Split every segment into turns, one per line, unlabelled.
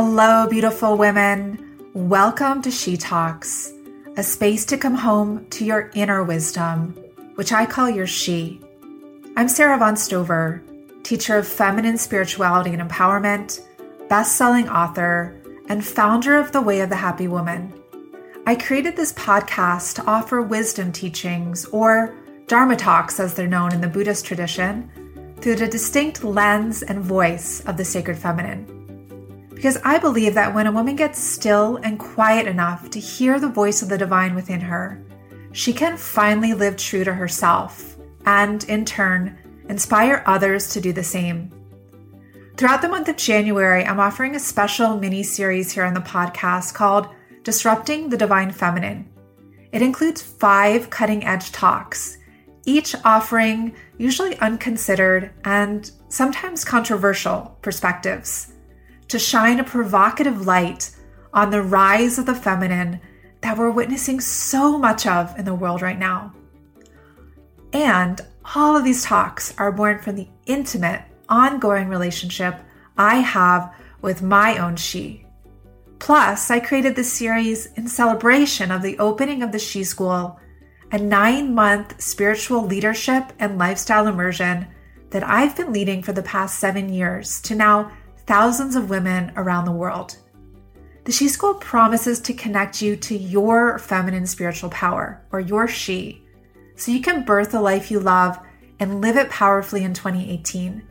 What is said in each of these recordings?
Hello, beautiful women. Welcome to She Talks, a space to come home to your inner wisdom, which I call your She. I'm Sara Avant Stover, teacher of feminine spirituality and empowerment, best selling author, and founder of The Way of the Happy Woman. I created this podcast to offer wisdom teachings, or Dharma talks as they're known in the Buddhist tradition, through the distinct lens and voice of the sacred feminine. Because I believe that when a woman gets still and quiet enough to hear the voice of the divine within her, she can finally live true to herself and, in turn, inspire others to do the same. Throughout the month of January, I'm offering a special mini series here on the podcast called Disrupting the Divine Feminine. It includes five cutting edge talks, each offering usually unconsidered and sometimes controversial perspectives to shine a provocative light on the rise of the feminine that we're witnessing so much of in the world right now. And all of these talks are born from the intimate, ongoing relationship I have with my own she. Plus, I created this series in celebration of the opening of the She School, a nine month spiritual leadership and lifestyle immersion that I've been leading for the past seven years to now thousands of women around the world. The She School promises to connect you to your feminine spiritual power, or your she, so you can birth the life you love and live it powerfully in 2018.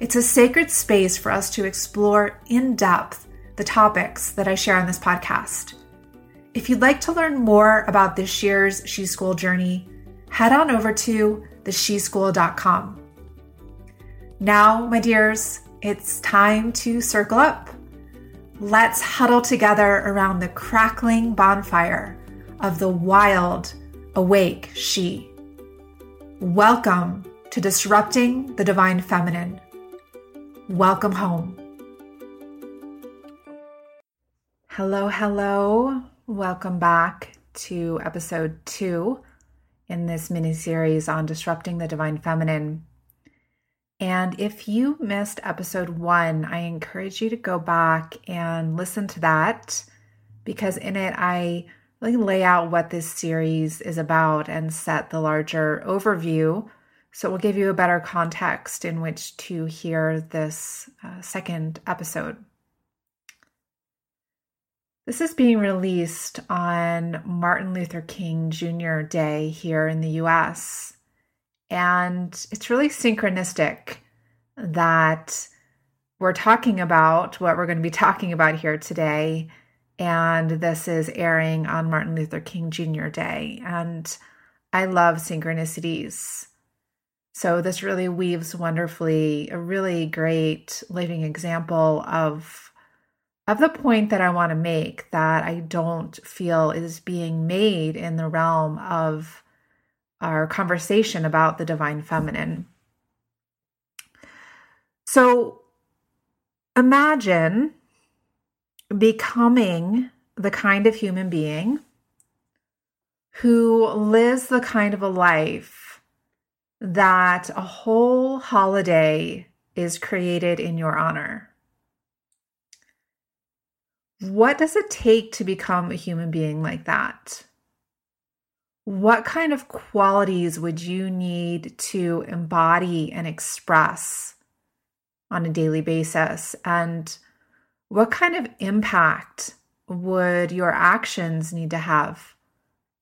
It's a sacred space for us to explore in depth the topics that I share on this podcast. If you'd like to learn more about this year's She School journey, head on over to thesheschool.com. Now, my dears, it's time to circle up. Let's huddle together around the crackling bonfire of the wild, awake she. Welcome to Disrupting the Divine Feminine. Welcome home. Hello, hello. Welcome back to episode two in this mini series on disrupting the divine feminine. And if you missed episode one, I encourage you to go back and listen to that because in it I really lay out what this series is about and set the larger overview. So it will give you a better context in which to hear this uh, second episode. This is being released on Martin Luther King Jr. Day here in the US. And it's really synchronistic that we're talking about what we're going to be talking about here today. And this is airing on Martin Luther King Jr. Day. And I love synchronicities. So this really weaves wonderfully, a really great living example of of the point that I want to make that I don't feel is being made in the realm of our conversation about the divine feminine. So imagine becoming the kind of human being who lives the kind of a life that a whole holiday is created in your honor. What does it take to become a human being like that? What kind of qualities would you need to embody and express on a daily basis? And what kind of impact would your actions need to have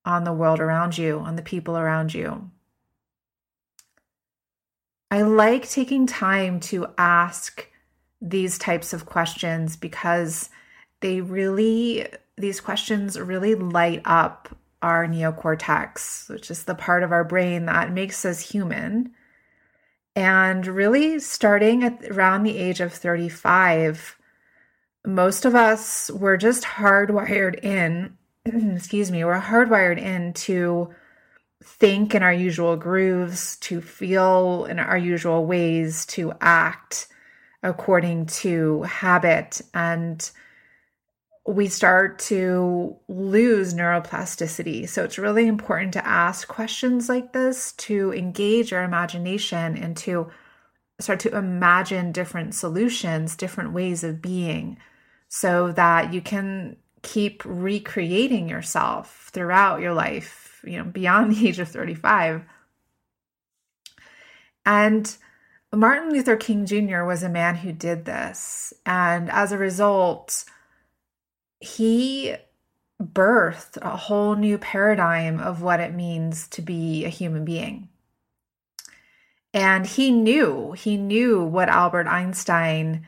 on the world around you, on the people around you? I like taking time to ask these types of questions because they really, these questions really light up our neocortex, which is the part of our brain that makes us human. And really, starting at around the age of 35, most of us were just hardwired in, excuse me, we're hardwired in to think in our usual grooves, to feel in our usual ways, to act according to habit. And we start to lose neuroplasticity. So it's really important to ask questions like this to engage our imagination and to start to imagine different solutions, different ways of being, so that you can keep recreating yourself throughout your life, you know, beyond the age of 35. And Martin Luther King Jr. was a man who did this. And as a result, he birthed a whole new paradigm of what it means to be a human being. And he knew, he knew what Albert Einstein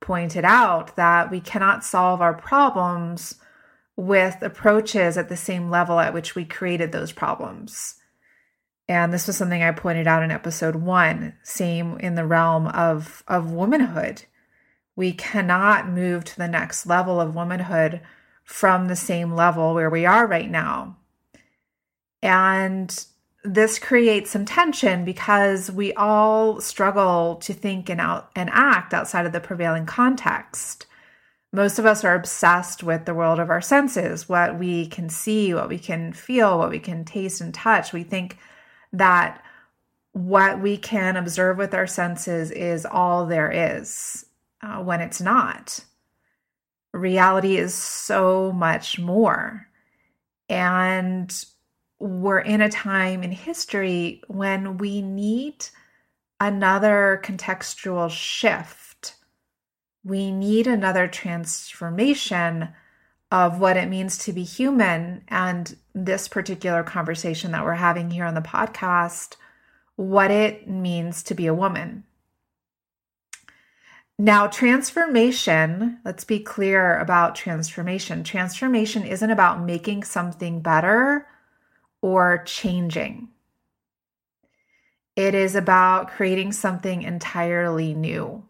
pointed out that we cannot solve our problems with approaches at the same level at which we created those problems. And this was something I pointed out in episode one, same in the realm of, of womanhood. We cannot move to the next level of womanhood from the same level where we are right now. And this creates some tension because we all struggle to think and out and act outside of the prevailing context. Most of us are obsessed with the world of our senses, what we can see, what we can feel, what we can taste and touch. We think that what we can observe with our senses is all there is uh, when it's not. Reality is so much more. And we're in a time in history when we need another contextual shift. We need another transformation of what it means to be human. And this particular conversation that we're having here on the podcast, what it means to be a woman. Now, transformation, let's be clear about transformation. Transformation isn't about making something better or changing, it is about creating something entirely new.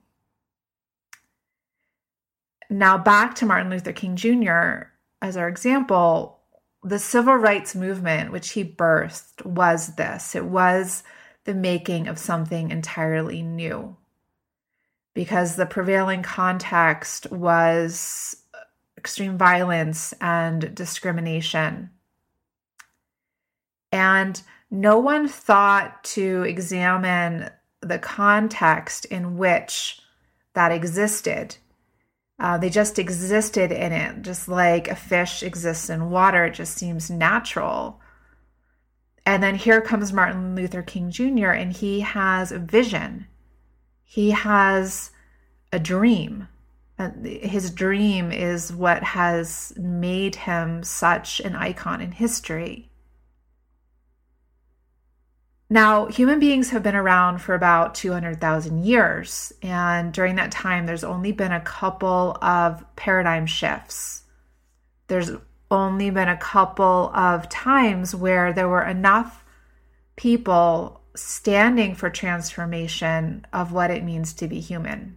Now, back to Martin Luther King Jr. as our example, the civil rights movement, which he birthed, was this it was the making of something entirely new because the prevailing context was extreme violence and discrimination. And no one thought to examine the context in which that existed Uh, they just existed in it, just like a fish exists in water. It just seems natural. And then here comes Martin Luther King Jr., and he has a vision. He has a dream. His dream is what has made him such an icon in history. Now, human beings have been around for about 200,000 years, and during that time, there's only been a couple of paradigm shifts. There's only been a couple of times where there were enough people standing for transformation of what it means to be human.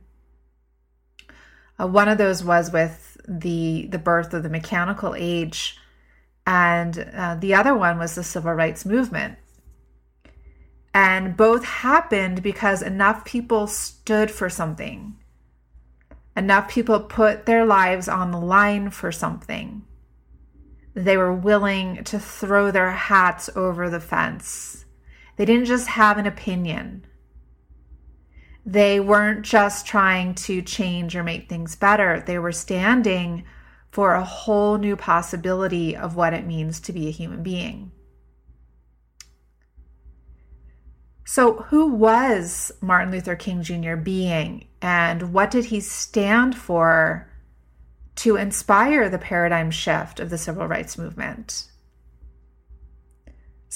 Uh, one of those was with the the birth of the mechanical age, and uh, the other one was the civil rights movement. And both happened because enough people stood for something. Enough people put their lives on the line for something. They were willing to throw their hats over the fence. They didn't just have an opinion. They weren't just trying to change or make things better. They were standing for a whole new possibility of what it means to be a human being. So, who was Martin Luther King Jr. being, and what did he stand for to inspire the paradigm shift of the civil rights movement?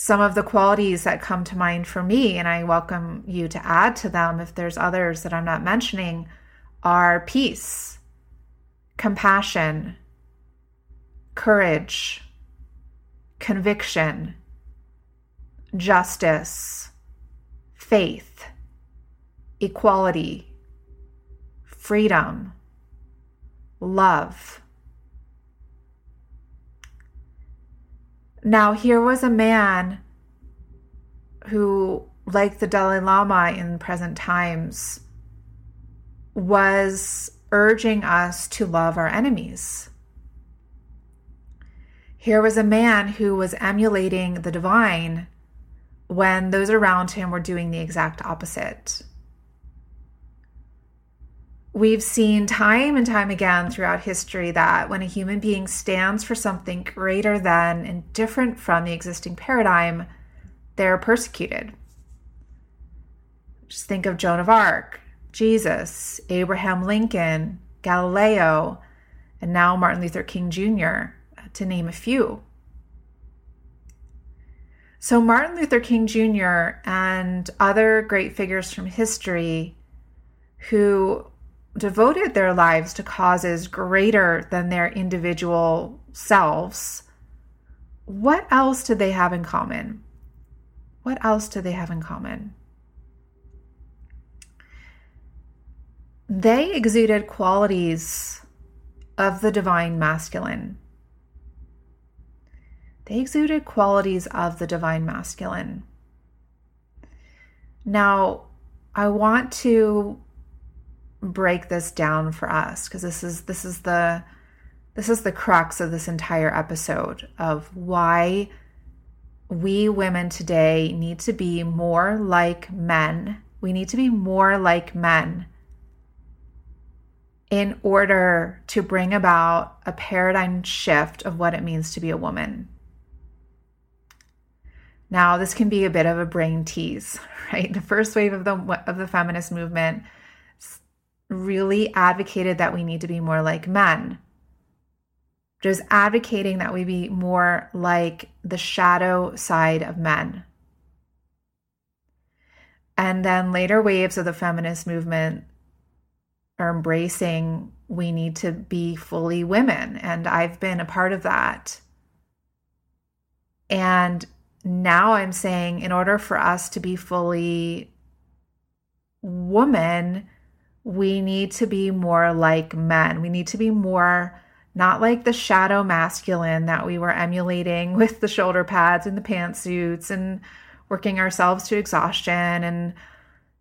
Some of the qualities that come to mind for me, and I welcome you to add to them if there's others that I'm not mentioning, are peace, compassion, courage, conviction, justice faith, equality, freedom, love. Now, here was a man who, like the Dalai Lama in present times, was urging us to love our enemies. Here was a man who was emulating the divine when those around him were doing the exact opposite. We've seen time and time again throughout history that when a human being stands for something greater than and different from the existing paradigm, they're persecuted. Just think of Joan of Arc, Jesus, Abraham Lincoln, Galileo, and now Martin Luther King Jr., uh, to name a few. So, Martin Luther King Jr. and other great figures from history who devoted their lives to causes greater than their individual selves, what else did they have in common? What else do they have in common? They exuded qualities of the divine masculine. They exuded qualities of the divine masculine. Now, I want to break this down for us because this is this is the this is the crux of this entire episode of why we women today need to be more like men. We need to be more like men in order to bring about a paradigm shift of what it means to be a woman. Now, this can be a bit of a brain tease, right? The first wave of the of the feminist movement really advocated that we need to be more like men. Just advocating that we be more like the shadow side of men. And then later waves of the feminist movement are embracing we need to be fully women. And I've been a part of that. And now I'm saying, in order for us to be fully woman, we need to be more like men. We need to be more not like the shadow masculine that we were emulating with the shoulder pads and the pantsuits and working ourselves to exhaustion and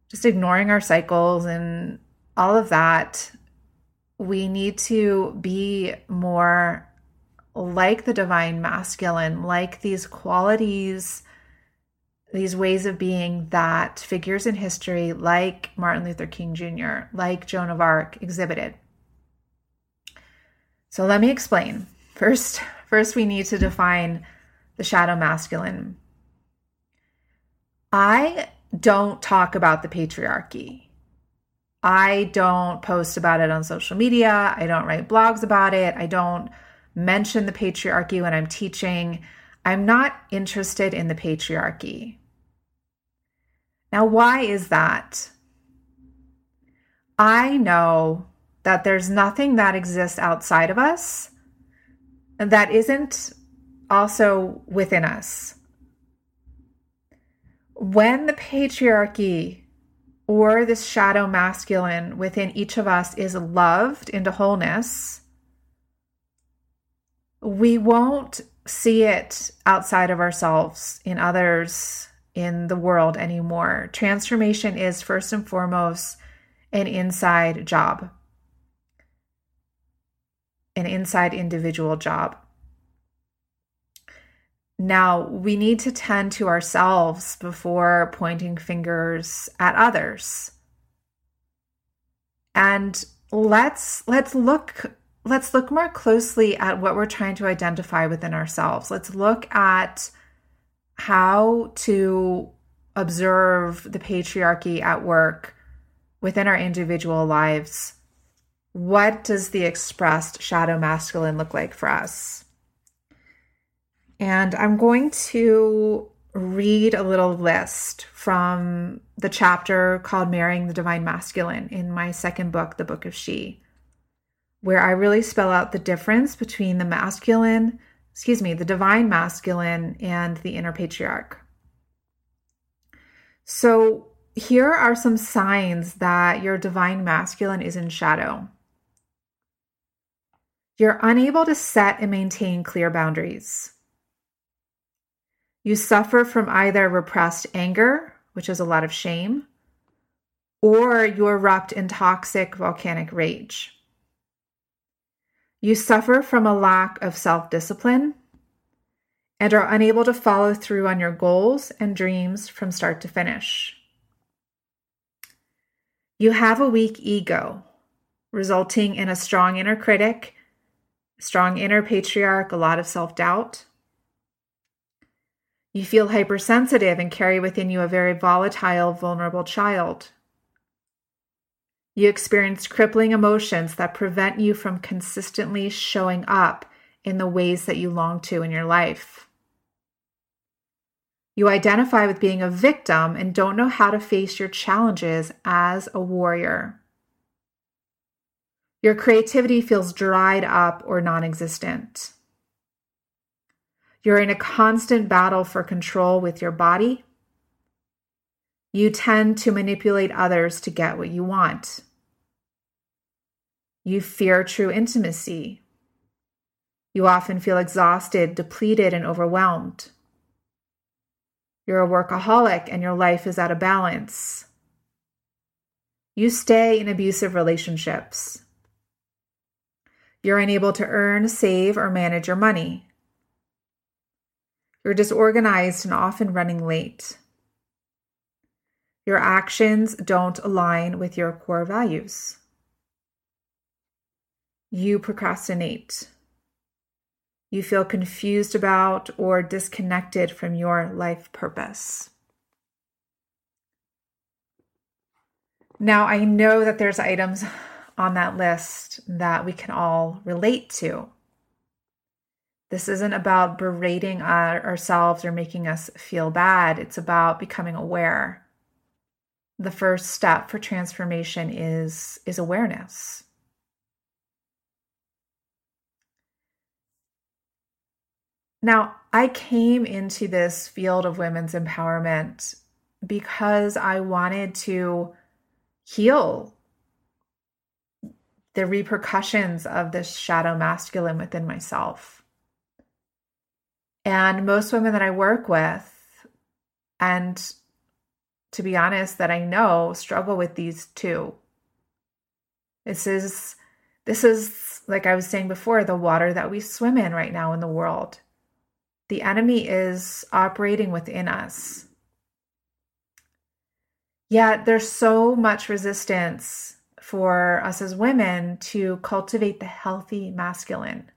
just ignoring our cycles and all of that. We need to be more like the divine masculine, like these qualities, these ways of being that figures in history like Martin Luther King Jr., like Joan of Arc exhibited. So let me explain. First, first we need to define the shadow masculine. I don't talk about the patriarchy. I don't post about it on social media. I don't write blogs about it. I don't mention the patriarchy when I'm teaching. I'm not interested in the patriarchy. Now, why is that? I know that there's nothing that exists outside of us that isn't also within us. When the patriarchy or this shadow masculine within each of us is loved into wholeness, we won't see it outside of ourselves, in others, in the world anymore. Transformation is first and foremost an inside job, an inside individual job. Now, we need to tend to ourselves before pointing fingers at others. And let's let's look let's look more closely at what we're trying to identify within ourselves. Let's look at how to observe the patriarchy at work within our individual lives. What does the expressed shadow masculine look like for us? And I'm going to read a little list from the chapter called Marrying the Divine Masculine in my second book, The Book of She, where I really spell out the difference between the masculine, excuse me, the divine masculine and the inner patriarch. So here are some signs that your divine masculine is in shadow. You're unable to set and maintain clear boundaries. You suffer from either repressed anger, which is a lot of shame, or you erupt in toxic volcanic rage. You suffer from a lack of self discipline and are unable to follow through on your goals and dreams from start to finish. You have a weak ego, resulting in a strong inner critic, strong inner patriarch, a lot of self doubt, you feel hypersensitive and carry within you a very volatile, vulnerable child. You experience crippling emotions that prevent you from consistently showing up in the ways that you long to in your life. You identify with being a victim and don't know how to face your challenges as a warrior. Your creativity feels dried up or non existent. You're in a constant battle for control with your body. You tend to manipulate others to get what you want. You fear true intimacy. You often feel exhausted, depleted, and overwhelmed. You're a workaholic and your life is out of balance. You stay in abusive relationships. You're unable to earn, save, or manage your money. You're disorganized and often running late. Your actions don't align with your core values. You procrastinate. You feel confused about or disconnected from your life purpose. Now, I know that there's items on that list that we can all relate to. This isn't about berating ourselves or making us feel bad. It's about becoming aware. The first step for transformation is, is awareness. Now, I came into this field of women's empowerment because I wanted to heal the repercussions of this shadow masculine within myself. And most women that I work with, and to be honest, that I know struggle with these too. This is this is like I was saying before, the water that we swim in right now in the world. The enemy is operating within us. Yet there's so much resistance for us as women to cultivate the healthy masculine,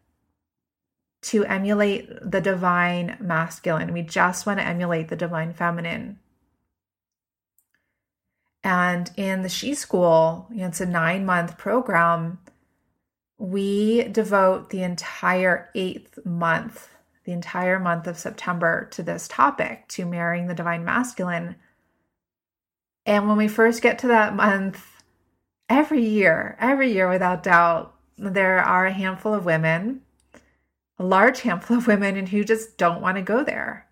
to emulate the divine masculine. We just want to emulate the divine feminine. And in the She School, it's a nine month program. We devote the entire eighth month, the entire month of September to this topic, to marrying the divine masculine. And when we first get to that month, every year, every year without doubt, there are a handful of women, a large handful of women, and who just don't want to go there.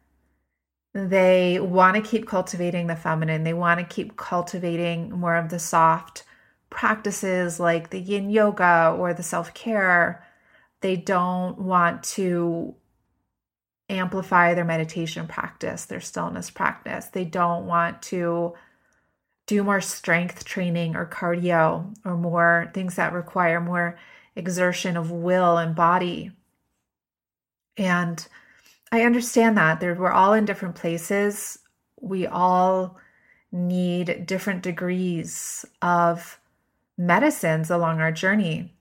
They want to keep cultivating the feminine. They want to keep cultivating more of the soft practices like the yin yoga or the self care. They don't want to amplify their meditation practice, their stillness practice. They don't want to do more strength training or cardio or more things that require more exertion of will and body. And I understand that. we're all in different places. We all need different degrees of medicines along our journey.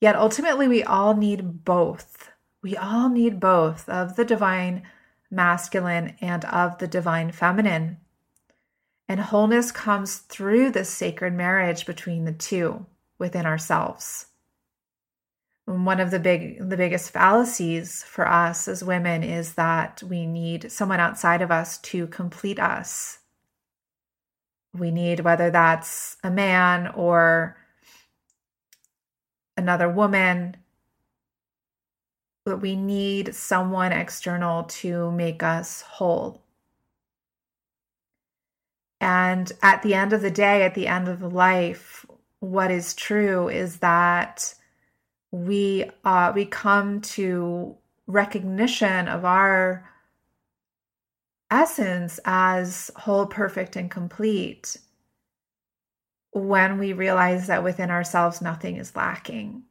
Yet ultimately, we all need both. We all need both of the divine masculine and of the divine feminine. And wholeness comes through this sacred marriage between the two within ourselves. one of the big the biggest fallacies for us as women is that we need someone outside of us to complete us. We need whether that's a man or another woman but we need someone external to make us whole. And at the end of the day, at the end of the life, what is true is that we uh, we come to recognition of our essence as whole, perfect, and complete when we realize that within ourselves nothing is lacking.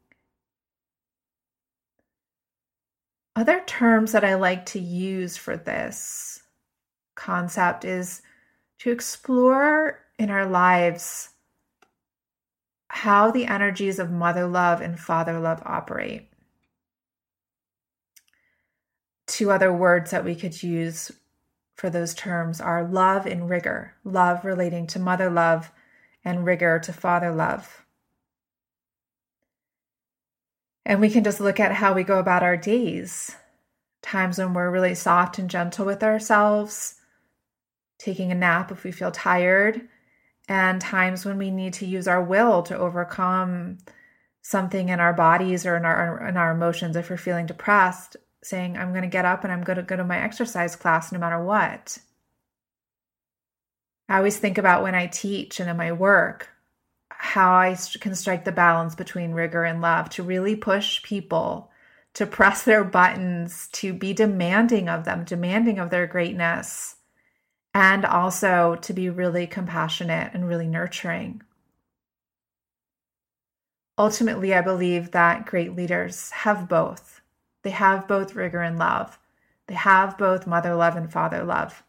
Other terms that I like to use for this concept is to explore in our lives how the energies of mother love and father love operate. Two other words that we could use for those terms are love and rigor, love relating to mother love and rigor to father love. And we can just look at how we go about our days. Times when we're really soft and gentle with ourselves, taking a nap if we feel tired, and times when we need to use our will to overcome something in our bodies or in our in our emotions if we're feeling depressed saying i'm going to get up and i'm going to go to my exercise class no matter what i always think about when i teach and in my work how i can strike the balance between rigor and love to really push people to press their buttons to be demanding of them demanding of their greatness and also to be really compassionate and really nurturing. Ultimately, I believe that great leaders have both. They have both rigor and love. They have both mother love and father love.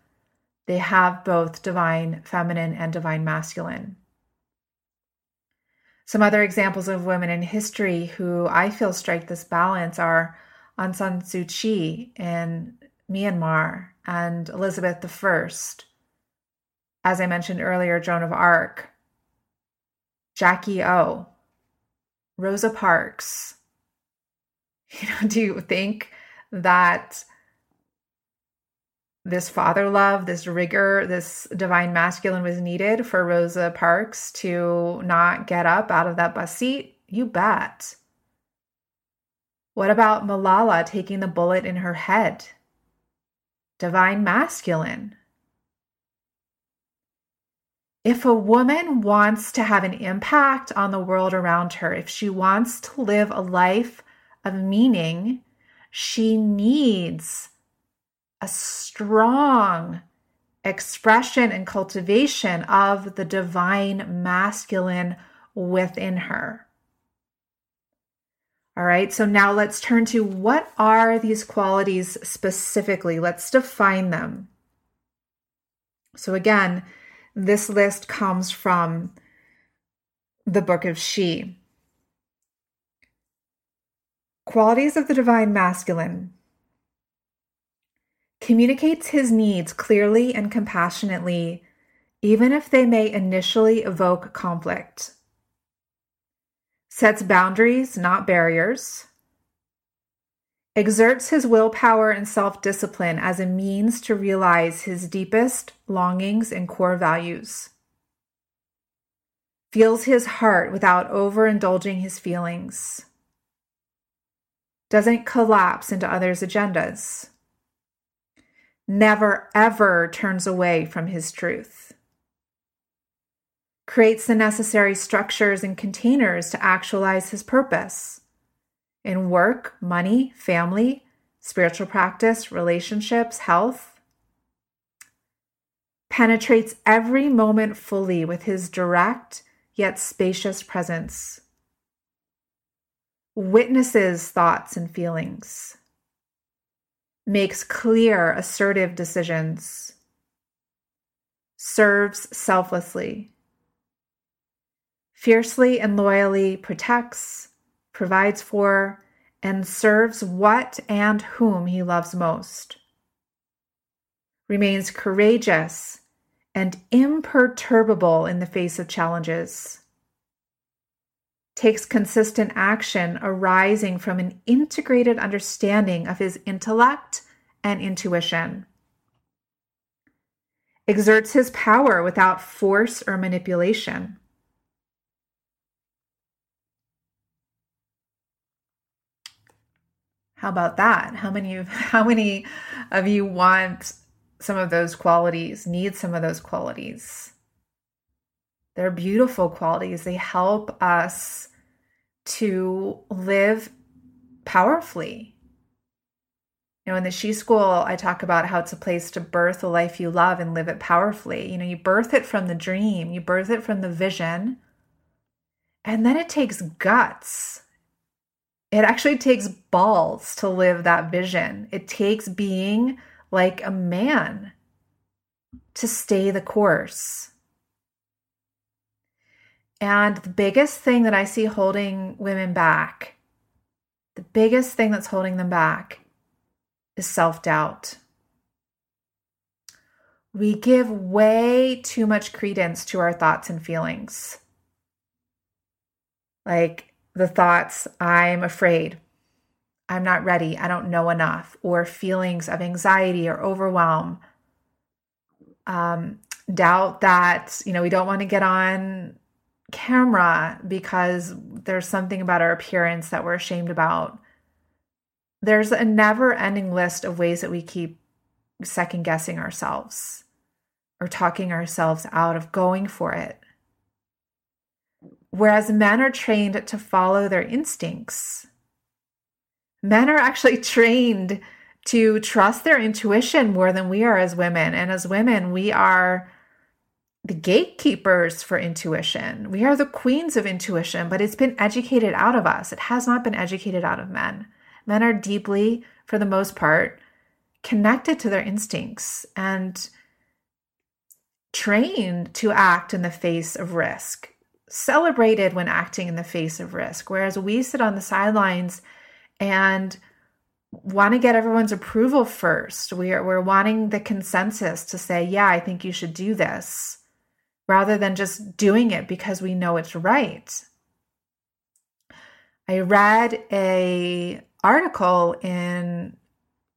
They have both divine feminine and divine masculine. Some other examples of women in history who I feel strike this balance are Aung San Suu Kyi in Myanmar and Elizabeth I. As I mentioned earlier, Joan of Arc, Jackie O, Rosa Parks. You know, do you think that this father love, this rigor, this divine masculine was needed for Rosa Parks to not get up out of that bus seat? You bet. What about Malala taking the bullet in her head? divine masculine. If a woman wants to have an impact on the world around her, if she wants to live a life of meaning, she needs a strong expression and cultivation of the divine masculine within her. All right, so now let's turn to what are these qualities specifically? Let's define them. So, again, this list comes from the book of She. Qualities of the divine masculine communicates his needs clearly and compassionately, even if they may initially evoke conflict, sets boundaries, not barriers, exerts his willpower and self discipline as a means to realize his deepest longings and core values, feels his heart without overindulging his feelings, doesn't collapse into others' agendas never ever turns away from his truth. Creates the necessary structures and containers to actualize his purpose in work, money, family, spiritual practice, relationships, health. Penetrates every moment fully with his direct yet spacious presence. Witnesses thoughts and feelings makes clear, assertive decisions, serves selflessly, fiercely and loyally protects, provides for, and serves what and whom he loves most, remains courageous and imperturbable in the face of challenges takes consistent action arising from an integrated understanding of his intellect and intuition. Exerts his power without force or manipulation. How about that? How many of how many of you want some of those qualities, need some of those qualities? They're beautiful qualities. They help us to live powerfully. You know, in the She School, I talk about how it's a place to birth a life you love and live it powerfully. You know, you birth it from the dream, you birth it from the vision, and then it takes guts. It actually takes balls to live that vision. It takes being like a man to stay the course. And the biggest thing that I see holding women back, the biggest thing that's holding them back is self doubt. We give way too much credence to our thoughts and feelings. Like the thoughts, I'm afraid, I'm not ready, I don't know enough, or feelings of anxiety or overwhelm. Um, doubt that, you know, we don't want to get on camera because there's something about our appearance that we're ashamed about. There's a never ending list of ways that we keep second guessing ourselves or talking ourselves out of going for it. Whereas men are trained to follow their instincts. Men are actually trained to trust their intuition more than we are as women. And as women, we are the gatekeepers for intuition. We are the queens of intuition, but it's been educated out of us. It has not been educated out of men. Men are deeply, for the most part, connected to their instincts and trained to act in the face of risk, celebrated when acting in the face of risk. Whereas we sit on the sidelines and want to get everyone's approval first. We are, we're wanting the consensus to say, yeah, I think you should do this rather than just doing it because we know it's right. I read a article in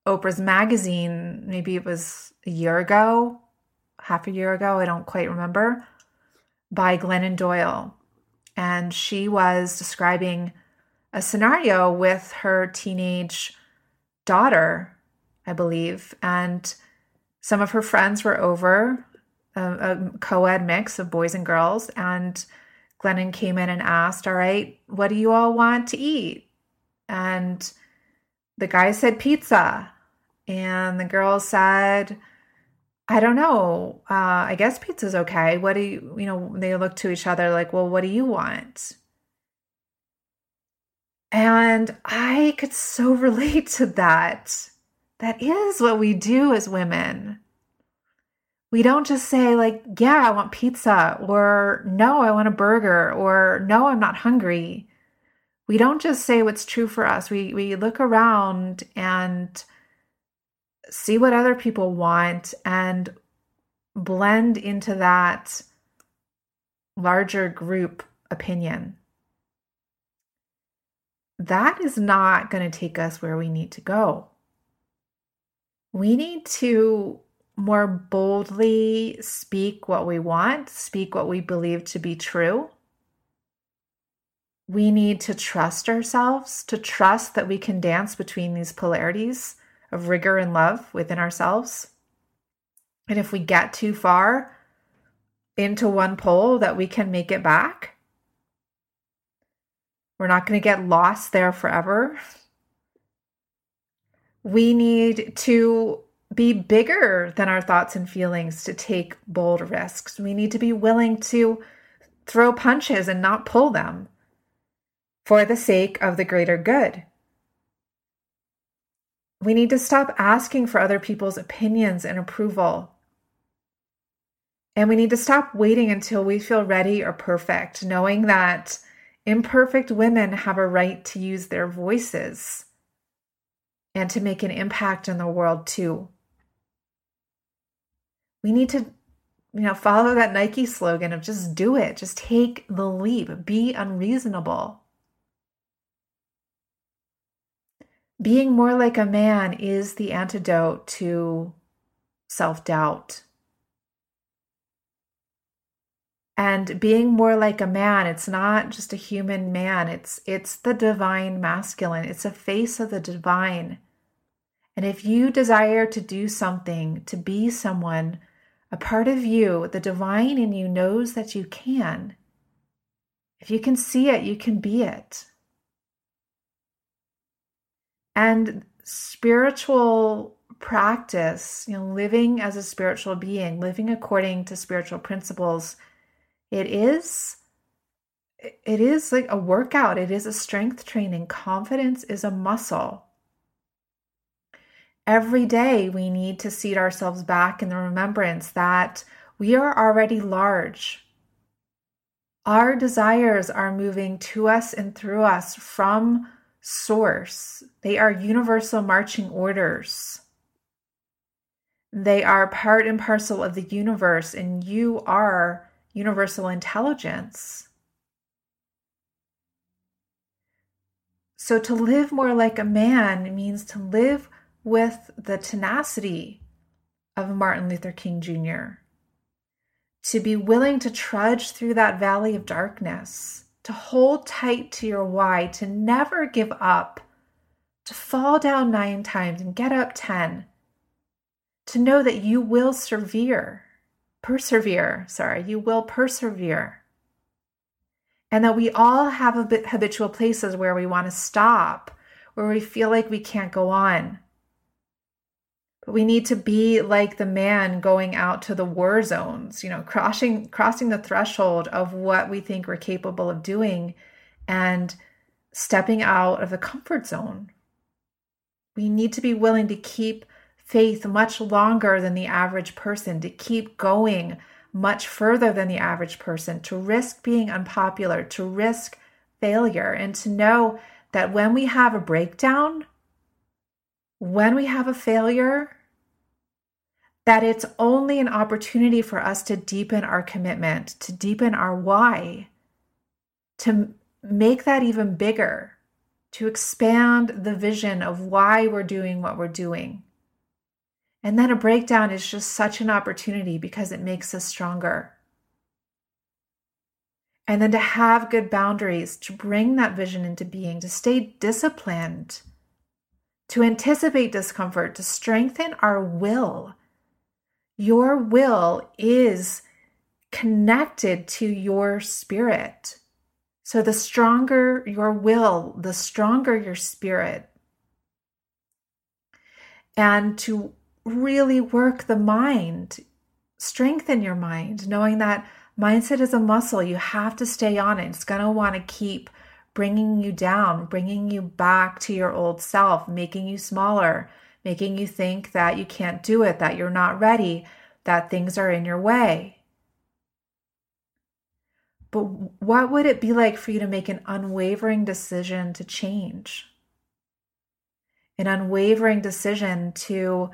Oprah's magazine, maybe it was a year ago, half a year ago, I don't quite remember, by Glennon Doyle. And she was describing a scenario with her teenage daughter, I believe. And some of her friends were over a, a co-ed mix of boys and girls and Glennon came in and asked, "All right, what do you all want to eat?" And the guy said pizza, and the girl said, "I don't know. Uh, I guess pizza's okay. What do you, you know?" They look to each other like, "Well, what do you want?" And I could so relate to that. That is what we do as women We don't just say, like, yeah, I want pizza, or no, I want a burger, or no, I'm not hungry. We don't just say what's true for us. We, we look around and see what other people want and blend into that larger group opinion. That is not going to take us where we need to go. We need to more boldly speak what we want, speak what we believe to be true. We need to trust ourselves, to trust that we can dance between these polarities of rigor and love within ourselves. And if we get too far into one pole, that we can make it back. We're not going to get lost there forever. We need to be bigger than our thoughts and feelings to take bold risks. We need to be willing to throw punches and not pull them for the sake of the greater good. We need to stop asking for other people's opinions and approval. And we need to stop waiting until we feel ready or perfect, knowing that imperfect women have a right to use their voices and to make an impact in the world too we need to you know follow that nike slogan of just do it. Just take the leap. Be unreasonable. Being more like a man is the antidote to self-doubt. And being more like a man it's not just a human man. It's it's the divine masculine. It's a face of the divine. And if you desire to do something to be someone a part of you, the divine in you, knows that you can. If you can see it, you can be it. And spiritual practice, you know, living as a spiritual being, living according to spiritual principles, it is it is like a workout, it is a strength training. Confidence is a muscle. Every day, we need to seat ourselves back in the remembrance that we are already large. Our desires are moving to us and through us from source. They are universal marching orders. They are part and parcel of the universe, and you are universal intelligence. So, to live more like a man means to live with the tenacity of Martin Luther King Jr. To be willing to trudge through that valley of darkness, to hold tight to your why, to never give up, to fall down nine times and get up 10, to know that you will persevere, persevere, sorry, you will persevere. And that we all have habitual places where we want to stop, where we feel like we can't go on but we need to be like the man going out to the war zones, you know, crossing crossing the threshold of what we think we're capable of doing and stepping out of the comfort zone. We need to be willing to keep faith much longer than the average person, to keep going much further than the average person, to risk being unpopular, to risk failure, and to know that when we have a breakdown, when we have a failure, that it's only an opportunity for us to deepen our commitment, to deepen our why, to make that even bigger, to expand the vision of why we're doing what we're doing. And then a breakdown is just such an opportunity because it makes us stronger. And then to have good boundaries, to bring that vision into being, to stay disciplined to anticipate discomfort, to strengthen our will. Your will is connected to your spirit. So, the stronger your will, the stronger your spirit. And to really work the mind, strengthen your mind, knowing that mindset is a muscle. You have to stay on it. It's going to want to keep bringing you down, bringing you back to your old self, making you smaller, making you think that you can't do it, that you're not ready. that things are in your way. But what would it be like for you to make an unwavering decision to change? An unwavering decision to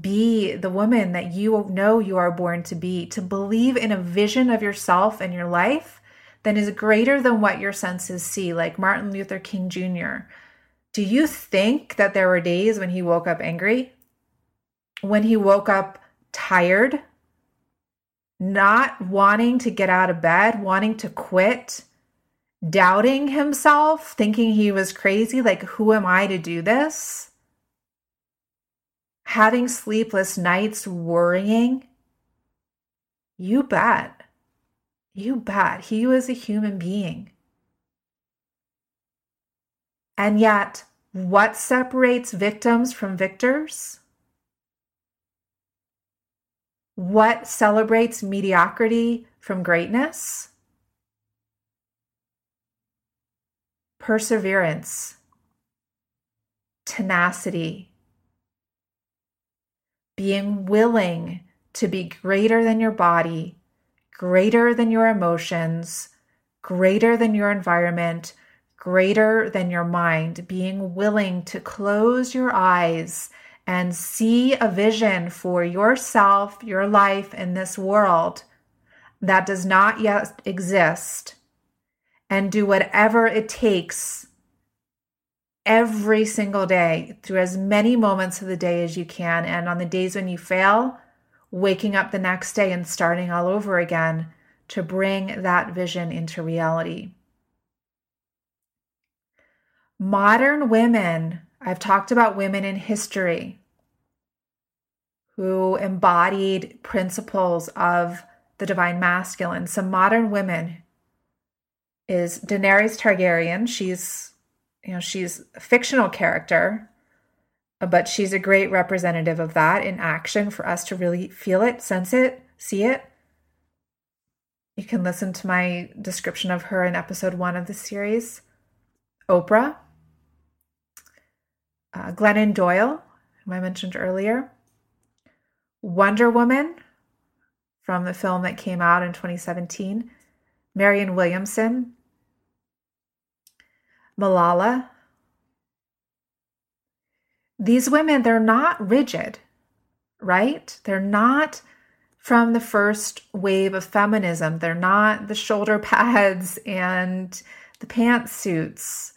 be the woman that you know you are born to be, to believe in a vision of yourself and your life that is greater than what your senses see, like Martin Luther King Jr. Do you think that there were days when he woke up angry? When he woke up tired? not wanting to get out of bed, wanting to quit, doubting himself, thinking he was crazy, like, who am I to do this? Having sleepless nights, worrying. You bet. You bet. He was a human being. And yet, what separates victims from victors? What celebrates mediocrity from greatness? Perseverance, tenacity, being willing to be greater than your body, greater than your emotions, greater than your environment, greater than your mind, being willing to close your eyes and see a vision for yourself, your life in this world that does not yet exist, and do whatever it takes every single day through as many moments of the day as you can. And on the days when you fail, waking up the next day and starting all over again to bring that vision into reality. Modern women I've talked about women in history who embodied principles of the divine masculine. Some modern women is Daenerys Targaryen. She's, you know, she's a fictional character, but she's a great representative of that in action for us to really feel it, sense it, see it. You can listen to my description of her in episode one of the series. Oprah, uh, Glennon Doyle, whom I mentioned earlier, Wonder Woman from the film that came out in 2017, Marianne Williamson, Malala. These women, they're not rigid, right? They're not from the first wave of feminism. They're not the shoulder pads and the pantsuits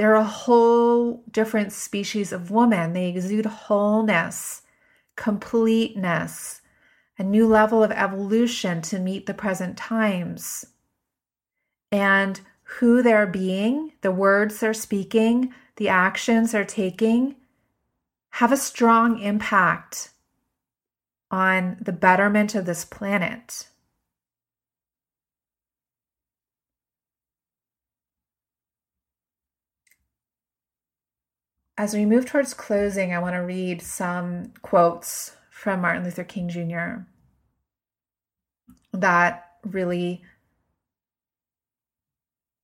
they're a whole different species of woman. They exude wholeness, completeness, a new level of evolution to meet the present times. And who they're being, the words they're speaking, the actions they're taking have a strong impact on the betterment of this planet. As we move towards closing, I want to read some quotes from Martin Luther King Jr. that really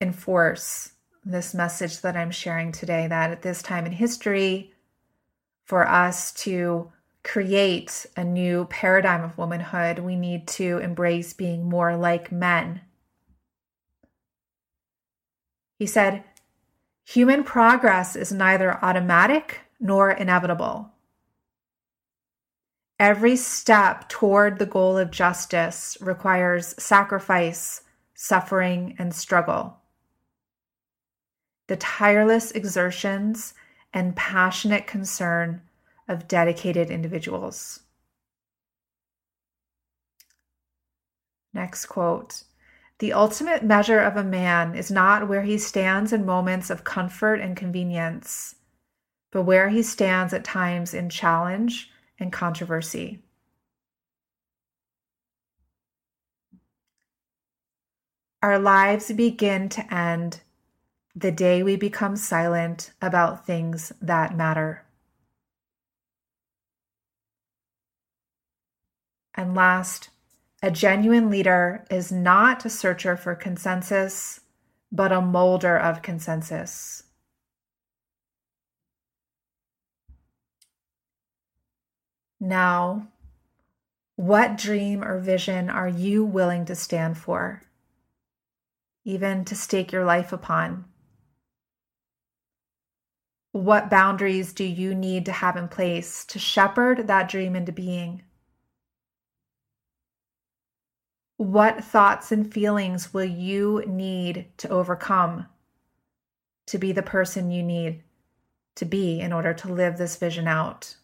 enforce this message that I'm sharing today that at this time in history, for us to create a new paradigm of womanhood, we need to embrace being more like men. He said, Human progress is neither automatic nor inevitable. Every step toward the goal of justice requires sacrifice, suffering, and struggle. The tireless exertions and passionate concern of dedicated individuals. Next quote the ultimate measure of a man is not where he stands in moments of comfort and convenience, but where he stands at times in challenge and controversy. Our lives begin to end the day we become silent about things that matter. And last, a genuine leader is not a searcher for consensus, but a molder of consensus. Now, What dream or vision are you willing to stand for? Even to stake your life upon? What boundaries do you need to have in place to shepherd that dream into being? What thoughts and feelings will you need to overcome to be the person you need to be in order to live this vision out?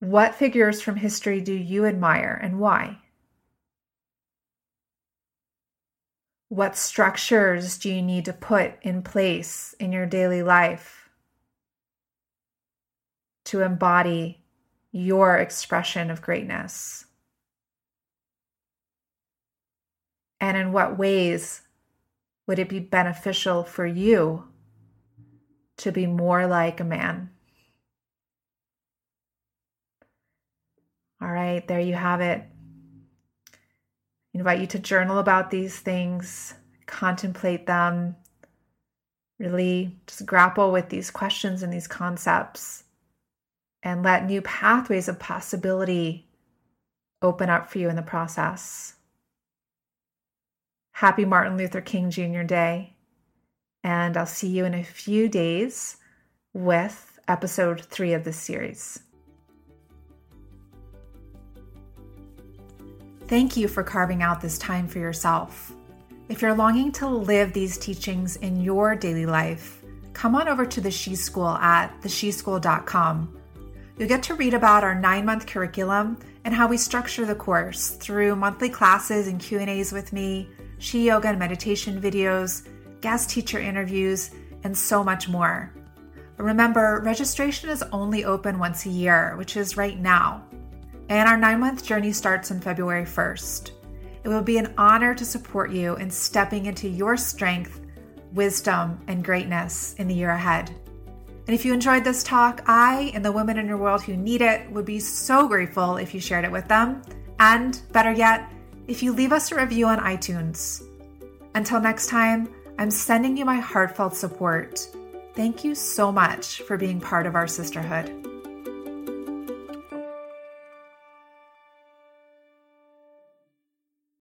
What figures from history do you admire and why? What structures do you need to put in place in your daily life to embody your expression of greatness? And in what ways would it be beneficial for you to be more like a man? All right, there you have it. Invite you to journal about these things, contemplate them, really just grapple with these questions and these concepts, and let new pathways of possibility open up for you in the process. Happy Martin Luther King Jr. Day. And I'll see you in a few days with episode three of this series. Thank you for carving out this time for yourself. If you're longing to live these teachings in your daily life, come on over to the She School at thesheschool.com. You'll get to read about our 9-month curriculum and how we structure the course through monthly classes and Q&As with me, she yoga and meditation videos, guest teacher interviews, and so much more. Remember, registration is only open once a year, which is right now and our nine month journey starts on February 1st. It will be an honor to support you in stepping into your strength, wisdom, and greatness in the year ahead. And if you enjoyed this talk, I and the women in your world who need it would be so grateful if you shared it with them. And better yet, if you leave us a review on iTunes. Until next time, I'm sending you my heartfelt support. Thank you so much for being part of our sisterhood.